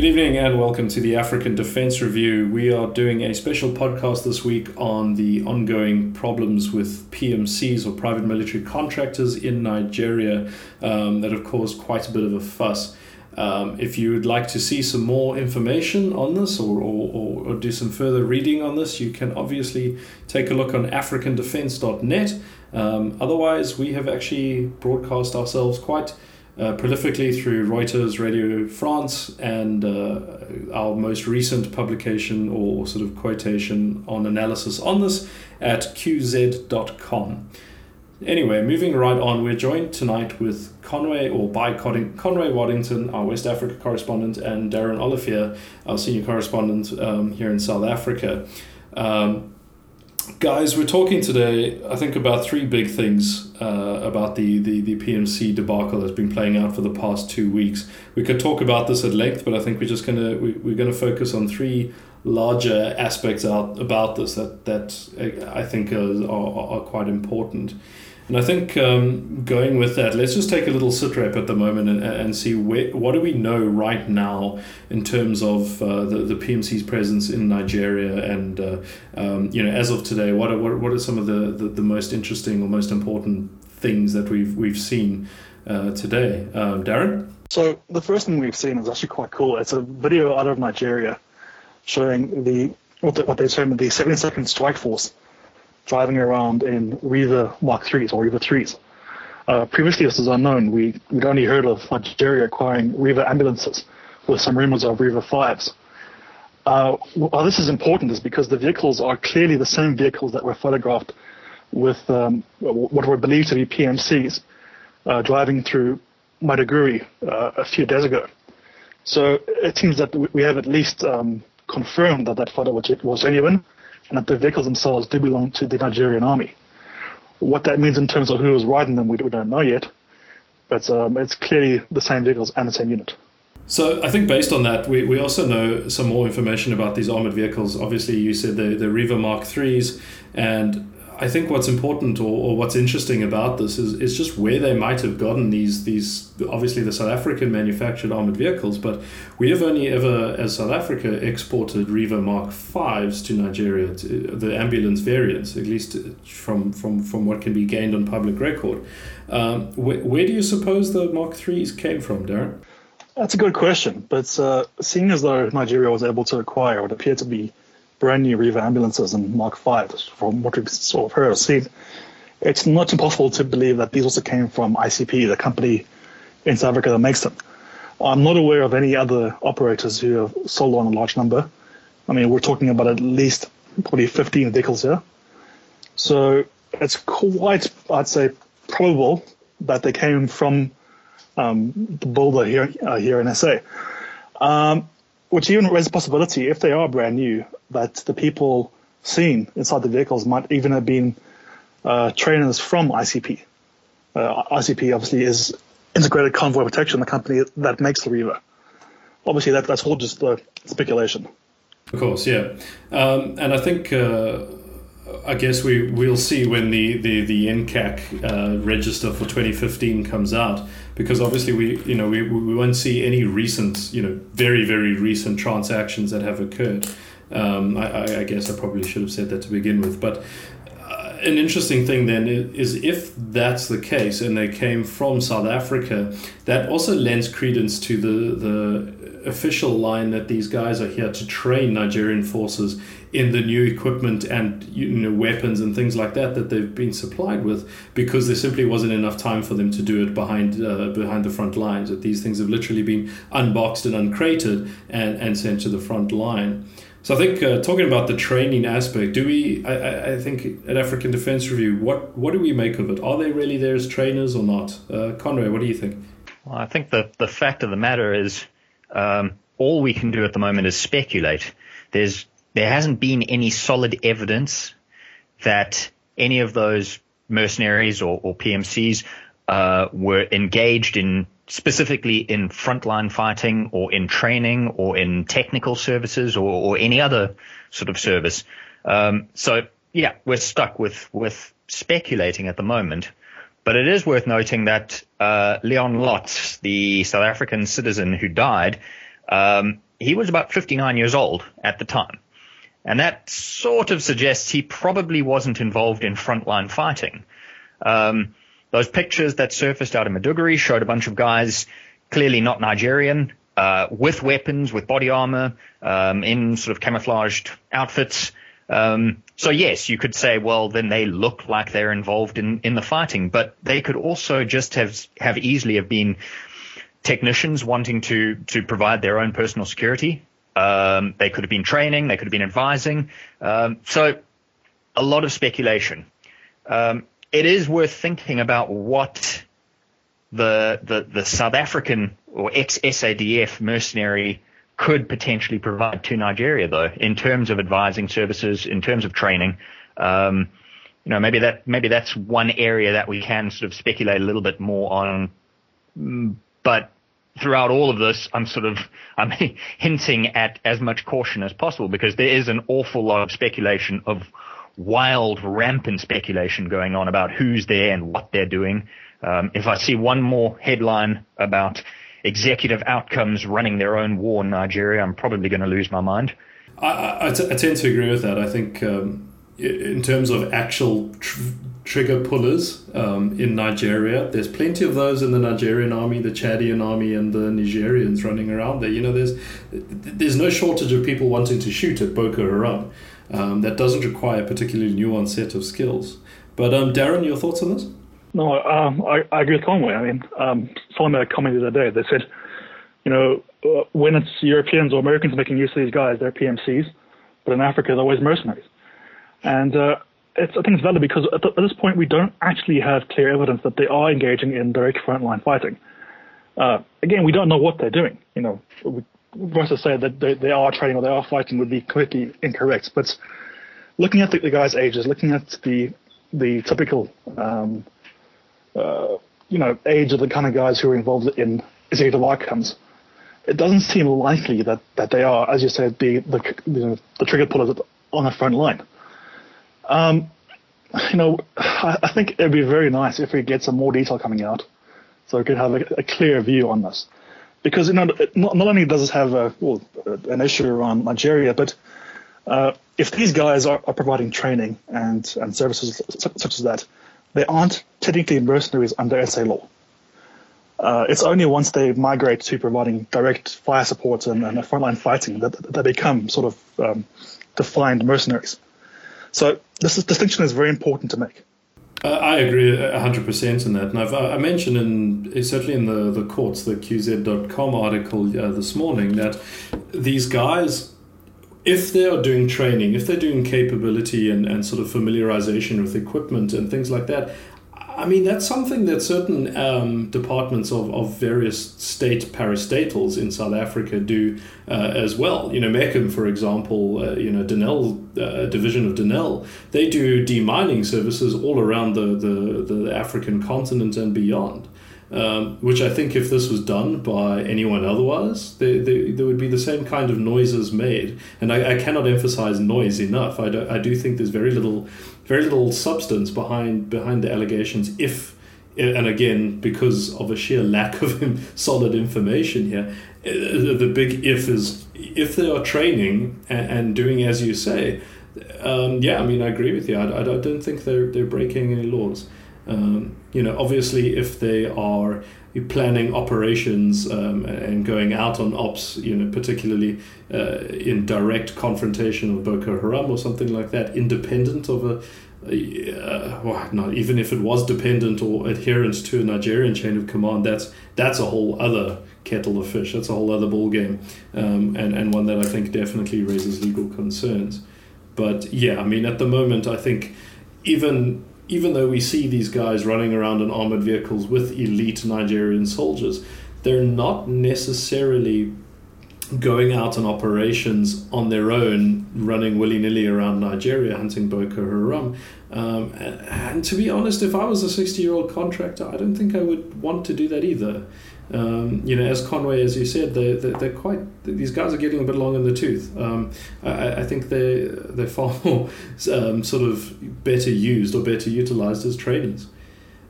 Good evening and welcome to the African Defense Review. We are doing a special podcast this week on the ongoing problems with PMCs or private military contractors in Nigeria um, that have caused quite a bit of a fuss. Um, if you would like to see some more information on this or, or, or, do some further reading on this, you can obviously take a look on africandefense.net. Um, otherwise, we have actually broadcast ourselves quite uh, prolifically through Reuters, Radio France, and uh, our most recent publication or sort of quotation on analysis on this at qz.com. Anyway, moving right on, we're joined tonight with Conway, or by Conway Waddington, our West Africa correspondent, and Darren Olivier, our senior correspondent um, here in South Africa. Um, Guys, we're talking today, I think, about three big things uh, about the, the, the PMC debacle that's been playing out for the past two weeks. We could talk about this at length, but I think we're just gonna we, we're gonna focus on three larger aspects out about this that that uh, I think are, are, are quite important. And I think um, going with that, let's just take a little sit rep at the moment and, and see where, what do we know right now in terms of uh, the, the PMC's presence in Nigeria and, uh, um, you know, as of today, what are, what, what are some of the, the, the most interesting or most important things that we've, we've seen uh, today? Um, Darren? So the first thing we've seen is actually quite cool. It's a video out of Nigeria showing the, what they term the 72nd Strike Force driving around in REVA Mark 3s or REVA 3s. Uh, previously, this was unknown. We, we'd only heard of Nigeria acquiring REVA ambulances with some rumors of REVA 5s. Uh, why this is important is because the vehicles are clearly the same vehicles that were photographed with um, what were believed to be PMCs uh, driving through Maiduguri uh, a few days ago. So it seems that we have at least um, confirmed that that photo was genuine and that the vehicles themselves do belong to the Nigerian army. What that means in terms of who was riding them, we, don't know yet, but um, it's clearly the same vehicles and the same unit. So I think based on that, we, we also know some more information about these armored vehicles. Obviously, you said the, the REVA Mark 3s, and I think what's important or, or what's interesting about this is, is just where they might have gotten these these obviously the South African manufactured armored vehicles, but we have only ever as South Africa exported REVA Mark Fives to Nigeria, to the ambulance variants, at least from from from what can be gained on public record. Um, where, where do you suppose the Mark Threes came from, Darren? That's a good question, but uh, seeing as though Nigeria was able to acquire what appeared to be brand new REVA ambulances and Mark V, from what we've sort of heard or seen, it's not impossible to believe that these also came from ICP, the company in South Africa that makes them. I'm not aware of any other operators who have sold on a large number. I mean, we're talking about at least probably 15 vehicles here. So it's quite, I'd say, probable that they came from um, the builder here uh, here in SA. Um, which even raises the possibility, if they are brand new, that the people seen inside the vehicles might even have been uh, trainers from ICP. Uh, ICP obviously is Integrated Convoy Protection, the company that makes the REVA. Obviously, that, that's all just uh, speculation. Of course, yeah. Um, and I think uh, I guess we we'll see when the the the NCAC uh, register for 2015 comes out because obviously we you know we, we won't see any recent you know very very recent transactions that have occurred. Um, I, I guess I probably should have said that to begin with, but uh, an interesting thing then is if that's the case and they came from South Africa, that also lends credence to the the official line that these guys are here to train Nigerian forces in the new equipment and you know weapons and things like that that they've been supplied with because there simply wasn't enough time for them to do it behind uh, behind the front lines that these things have literally been unboxed and uncrated and, and sent to the front line so I think uh, talking about the training aspect, do we? I, I think at African Defense Review, what what do we make of it? Are they really there as trainers or not? Uh, Conway, what do you think? Well, I think the the fact of the matter is, um, all we can do at the moment is speculate. There's there hasn't been any solid evidence that any of those mercenaries or, or PMCs uh, were engaged in specifically in frontline fighting or in training or in technical services or, or any other sort of service. Um, so yeah, we're stuck with with speculating at the moment. But it is worth noting that uh, Leon Lotz, the South African citizen who died, um, he was about 59 years old at the time. And that sort of suggests he probably wasn't involved in frontline fighting. Um, those pictures that surfaced out of Maiduguri showed a bunch of guys, clearly not Nigerian, uh, with weapons, with body armor, um, in sort of camouflaged outfits. Um, so yes, you could say, well, then they look like they're involved in, in the fighting, but they could also just have have easily have been technicians wanting to to provide their own personal security. Um, they could have been training, they could have been advising. Um, so a lot of speculation. Um, it is worth thinking about what the the, the South African or ex SADF mercenary could potentially provide to Nigeria, though, in terms of advising services, in terms of training. Um, you know, maybe that maybe that's one area that we can sort of speculate a little bit more on. Mm, but throughout all of this, I'm sort of I'm hinting at as much caution as possible because there is an awful lot of speculation of wild, rampant speculation going on about who's there and what they're doing. Um, if I see one more headline about executive outcomes running their own war in Nigeria, I'm probably going to lose my mind. I, I, t- I tend to agree with that. I think um, in terms of actual tr- trigger pullers um, in Nigeria, there's plenty of those in the Nigerian army, the Chadian army, and the Nigerians running around there. You know, there's there's no shortage of people wanting to shoot at Boko Haram. Um, that doesn't require a particularly nuanced set of skills. But um, Darren, your thoughts on this? No, um, I, I, agree with Conway. I mean, um, someone made a comment the other day. They said, you know, uh, when it's Europeans or Americans making use of these guys, they're PMCs, but in Africa, they're always mercenaries. And uh, it's, I think it's valid because at, the, at, this point, we don't actually have clear evidence that they are engaging in direct frontline fighting. Uh, again, we don't know what they're doing. You know, we, to say that they, they, are training or they are fighting would be completely incorrect. But looking at the, the guys' ages, looking at the the typical um, uh, you know, age of the kind of guys who are involved in executive outcomes, it doesn't seem likely that, that they are, as you said, the the, the, the trigger pullers on the front line. Um, you know, I, think it'd be very nice if we get some more detail coming out, so we could have a, a clear view on this. Because you know, not, not only does this have a, well, an issue around Nigeria, but uh, if these guys are, are, providing training and, and services such as that, they aren't technically mercenaries under SA law. Uh, it's only once they migrate to providing direct fire support and, and frontline fighting that, that they become sort of um, defined mercenaries. So this is, distinction is very important to make. Uh, I agree 100% in that. And I've, I mentioned in certainly in the, the Quartz, the QZ.com article uh, this morning, that these guys if they are doing training, if they're doing capability and, and sort of familiarization with equipment and things like that, I mean, that's something that certain um, departments of, of various state parastatals in South Africa do uh, as well. You know, Mechem, for example, uh, you know, Denel, uh, division of Denel, they do demining services all around the, the, the African continent and beyond. Um, which I think if this was done by anyone otherwise, there, there, there would be the same kind of noises made. And I, I cannot emphasize noise enough. I do, I do think there's very little, very little substance behind behind the allegations. If and again, because of a sheer lack of solid information here, the big if is if they are training and, and doing as you say. Um, yeah, I mean, I agree with you. I, I don't think they're they're breaking any laws. Um, you know, obviously, if they are planning operations um, and going out on ops, you know, particularly uh, in direct confrontation with Boko Haram or something like that, independent of a, uh, well, not even if it was dependent or adherent to a Nigerian chain of command, that's that's a whole other kettle of fish. That's a whole other ball game, um, and and one that I think definitely raises legal concerns. But yeah, I mean, at the moment, I think even even though we see these guys running around in armored vehicles with elite Nigerian soldiers, they're not necessarily going out on operations on their own, running willy nilly around Nigeria, hunting Boko Haram. Um, and, and, to be honest, if I was a 60 year old contractor, I don't think I would want to do that either. Um, you know, as Conway, as you said, they, they, they're quite, these guys are getting a bit long in the tooth. Um, I, I, think they're, they're far more um, sort of better used or better utilized as trainers.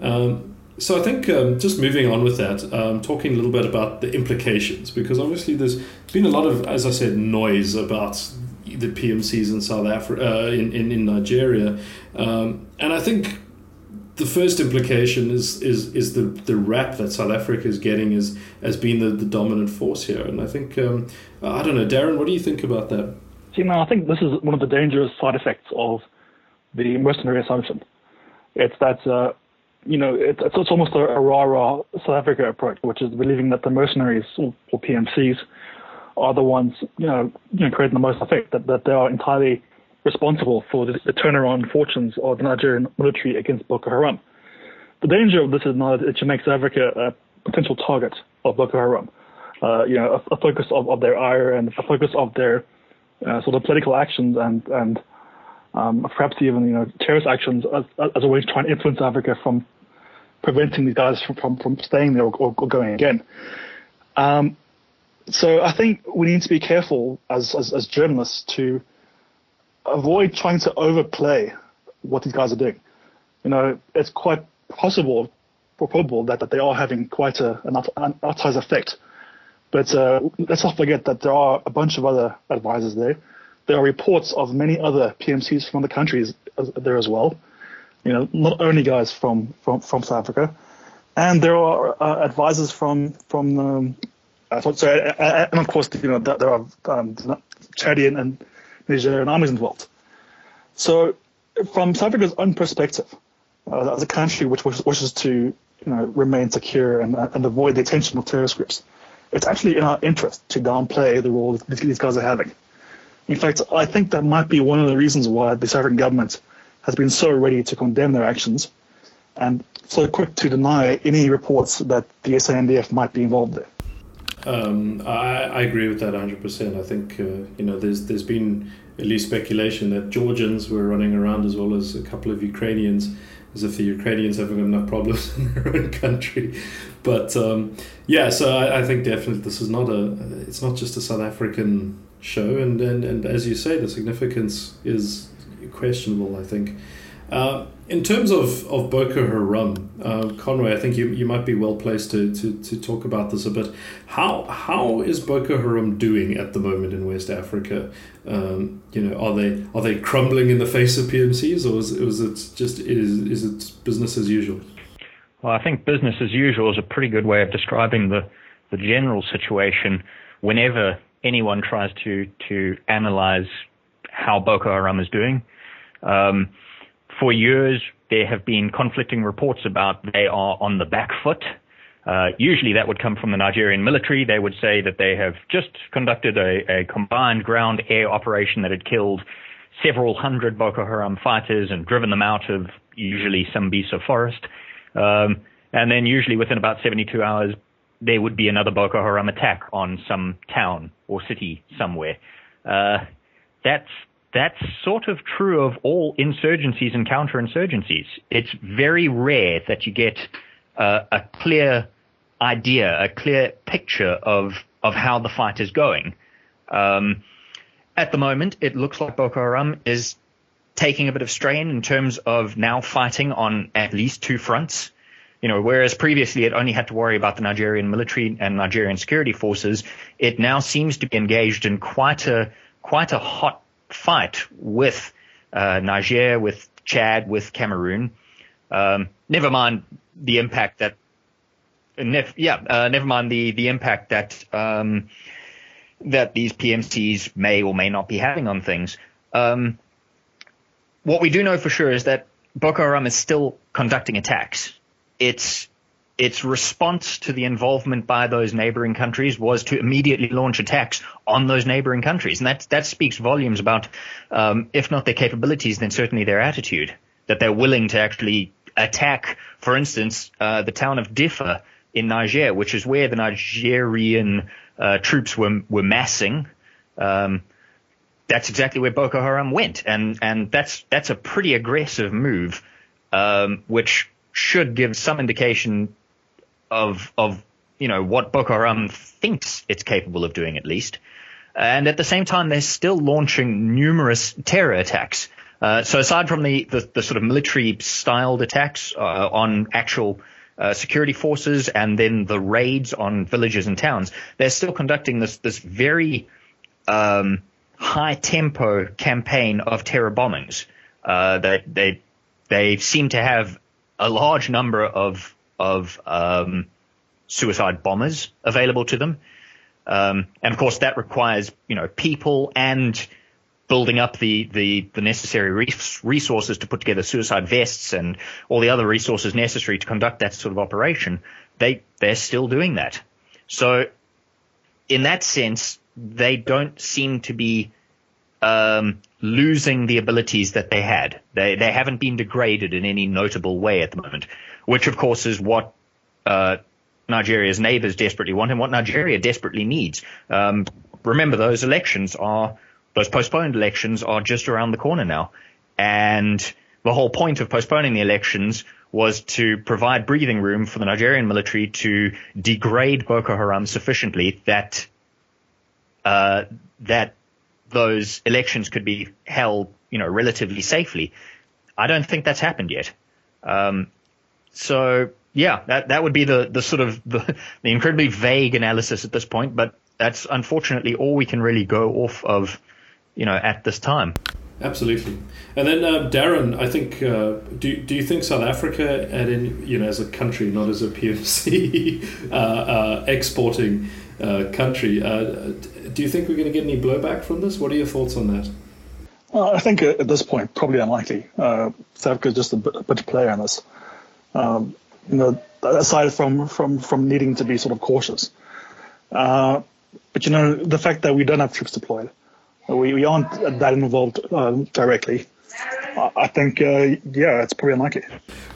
Um, So I think um, just moving on with that, um, talking a little bit about the implications, because obviously there's been a lot of, as I said, noise about the PMCs in South Africa, uh, in, in, in Nigeria, and I think the first implication is is is the the rap that South Africa is getting as as being the, the dominant force here, and I think um, I don't know, Darren, what do you think about that? See, man, I think this is one of the dangerous side effects of the mercenary assumption. It's that uh, you know it's, it's almost a, a rah rah South Africa approach, which is believing that the mercenaries or, or PMCs are the ones you know you know creating the most effect, that that they are entirely responsible for the, the turnaround fortunes of the Nigerian military against Boko Haram. The danger of this is now that it makes Africa a potential target of Boko Haram. Uh, you know, a, a focus of, of, their ire and a focus of their uh, sort of political actions and and um, perhaps even you know terrorist actions as, as, a way to try and influence Africa from preventing these guys from from, from staying there or, or going again. Um, so I think we need to be careful as, as, as journalists to avoid trying to overplay what these guys are doing. You know, it's quite possible or probable that, that they are having quite a, an, outsized effect. But uh, let's not forget that there are a bunch of other advisors there. There are reports of many other PMCs from other countries there as well. You know, not only guys from, from, from South Africa. And there are uh, advisors from from um, uh, so, uh, and of course you know there are um, Chadian and Nigerian armies involved. So, from South Africa's own perspective, uh, as a country which wishes to you know, remain secure and, and avoid the attention of terrorist groups, it's actually in our interest to downplay the role that these guys are having. In fact, I think that might be one of the reasons why the South African government has been so ready to condemn their actions and so quick to deny any reports that the SANDF might be involved there. Um, I, I, agree with that 100%. I think, uh, you know, there's there's been at least speculation that Georgians were running around as well as a couple of Ukrainians, as if the Ukrainians haven't got enough problems in their own country. But um, yeah, so I, I, think definitely this is not a, it's not just a South African show. And, and, and as you say, the significance is questionable, I think. Uh, in terms of, of Boko Haram, uh, Conway, I think you, you might be well placed to, to, to talk about this a bit. How how is Boko Haram doing at the moment in West Africa? Um, you know, are they are they crumbling in the face of PMCs, or is, is it just is is it business as usual? Well, I think business as usual is a pretty good way of describing the the general situation. Whenever anyone tries to to analyze how Boko Haram is doing. Um, for years, there have been conflicting reports about they are on the back foot. Uh, usually that would come from the Nigerian military. They would say that they have just conducted a, a combined ground air operation that had killed several hundred Boko Haram fighters and driven them out of usually Sambisa forest. Um, and then usually within about 72 hours, there would be another Boko Haram attack on some town or city somewhere. Uh, that's that's sort of true of all insurgencies and counterinsurgencies. It's very rare that you get uh, a clear idea, a clear picture of of how the fight is going. Um, at the moment, it looks like Boko Haram is taking a bit of strain in terms of now fighting on at least two fronts. You know, whereas previously it only had to worry about the Nigerian military and Nigerian security forces, it now seems to be engaged in quite a quite a hot fight with uh, Niger, with Chad, with Cameroon. Um, never mind the impact that, nef- yeah, uh, never mind the the impact that um, that these PMCs may or may not be having on things. Um, what we do know for sure is that Boko Haram is still conducting attacks. It's its response to the involvement by those neighboring countries was to immediately launch attacks on those neighboring countries. And that, that speaks volumes about, um, if not their capabilities, then certainly their attitude, that they're willing to actually attack, for instance, uh, the town of Diffa in Niger, which is where the Nigerian uh, troops were, were massing. Um, that's exactly where Boko Haram went. And, and that's, that's a pretty aggressive move, um, which should give some indication of of you know what Boko Haram thinks it's capable of doing at least. And at the same time, they're still launching numerous terror attacks. Uh, so aside from the, the, the, sort of military styled attacks uh, on actual uh, security forces and then the raids on villages and towns, they're still conducting this this very um, high tempo campaign of terror bombings. Uh, they they they seem to have a large number of of um, suicide bombers available to them, um, and of course that requires you know people and building up the the, the necessary resources to put together suicide vests and all the other resources necessary to conduct that sort of operation. They they're still doing that. So in that sense, they don't seem to be um, losing the abilities that they had. They they haven't been degraded in any notable way at the moment, which of course is what uh, Nigeria's neighbors desperately want and what Nigeria desperately needs. Um, remember, those elections are those postponed elections are just around the corner now, and the whole point of postponing the elections was to provide breathing room for the Nigerian military to degrade Boko Haram sufficiently that uh, that those elections could be held, you know, relatively safely. I don't think that's happened yet. Um, so yeah, that that would be the the sort of the, the incredibly vague analysis at this point, but that's unfortunately all we can really go off of, you know, at this time. Absolutely. And then uh, Darren, I think uh, do do you think South Africa, and in you know as a country, not as a PMC, uh, uh, exporting uh, country, uh, do you think we're going to get any blowback from this? What are your thoughts on that? Well, I think at this point, probably unlikely. Uh, South Africa is just a bit, a bit player in this. Um, you know, aside from, from, from needing to be sort of cautious. Uh, but you know, the fact that we don't have troops deployed, we, we aren't that involved uh, directly. I think, uh, yeah, it's probably unlikely.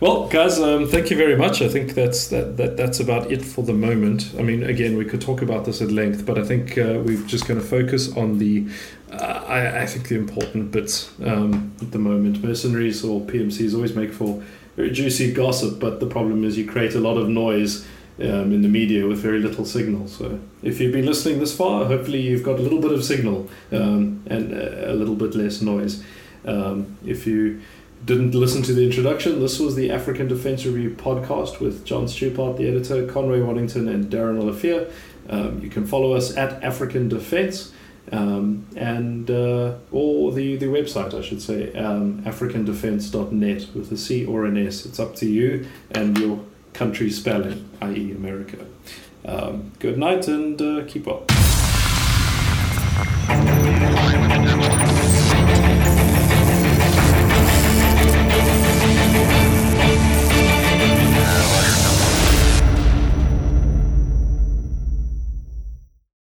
Well, guys, um, thank you very much. I think that's that, that that's about it for the moment. I mean, again, we could talk about this at length, but I think uh, we're just going to focus on the, uh, I, I, think the important bits um, at the moment. Mercenaries or PMCs always make for very juicy gossip, but the problem is you create a lot of noise. Um, in the media with very little signal. So, if you've been listening this far, hopefully you've got a little bit of signal um, and a little bit less noise. Um, if you didn't listen to the introduction, this was the African Defence Review podcast with John Stupart, the editor, Conway Waddington, and Darren Olivier. Um, you can follow us at African Defence. Um, and uh, or the, the website, I should say, um, africandefense.net with a C or an S. It's up to you and your country spelling, i.e., America. Um, good night and uh, keep up.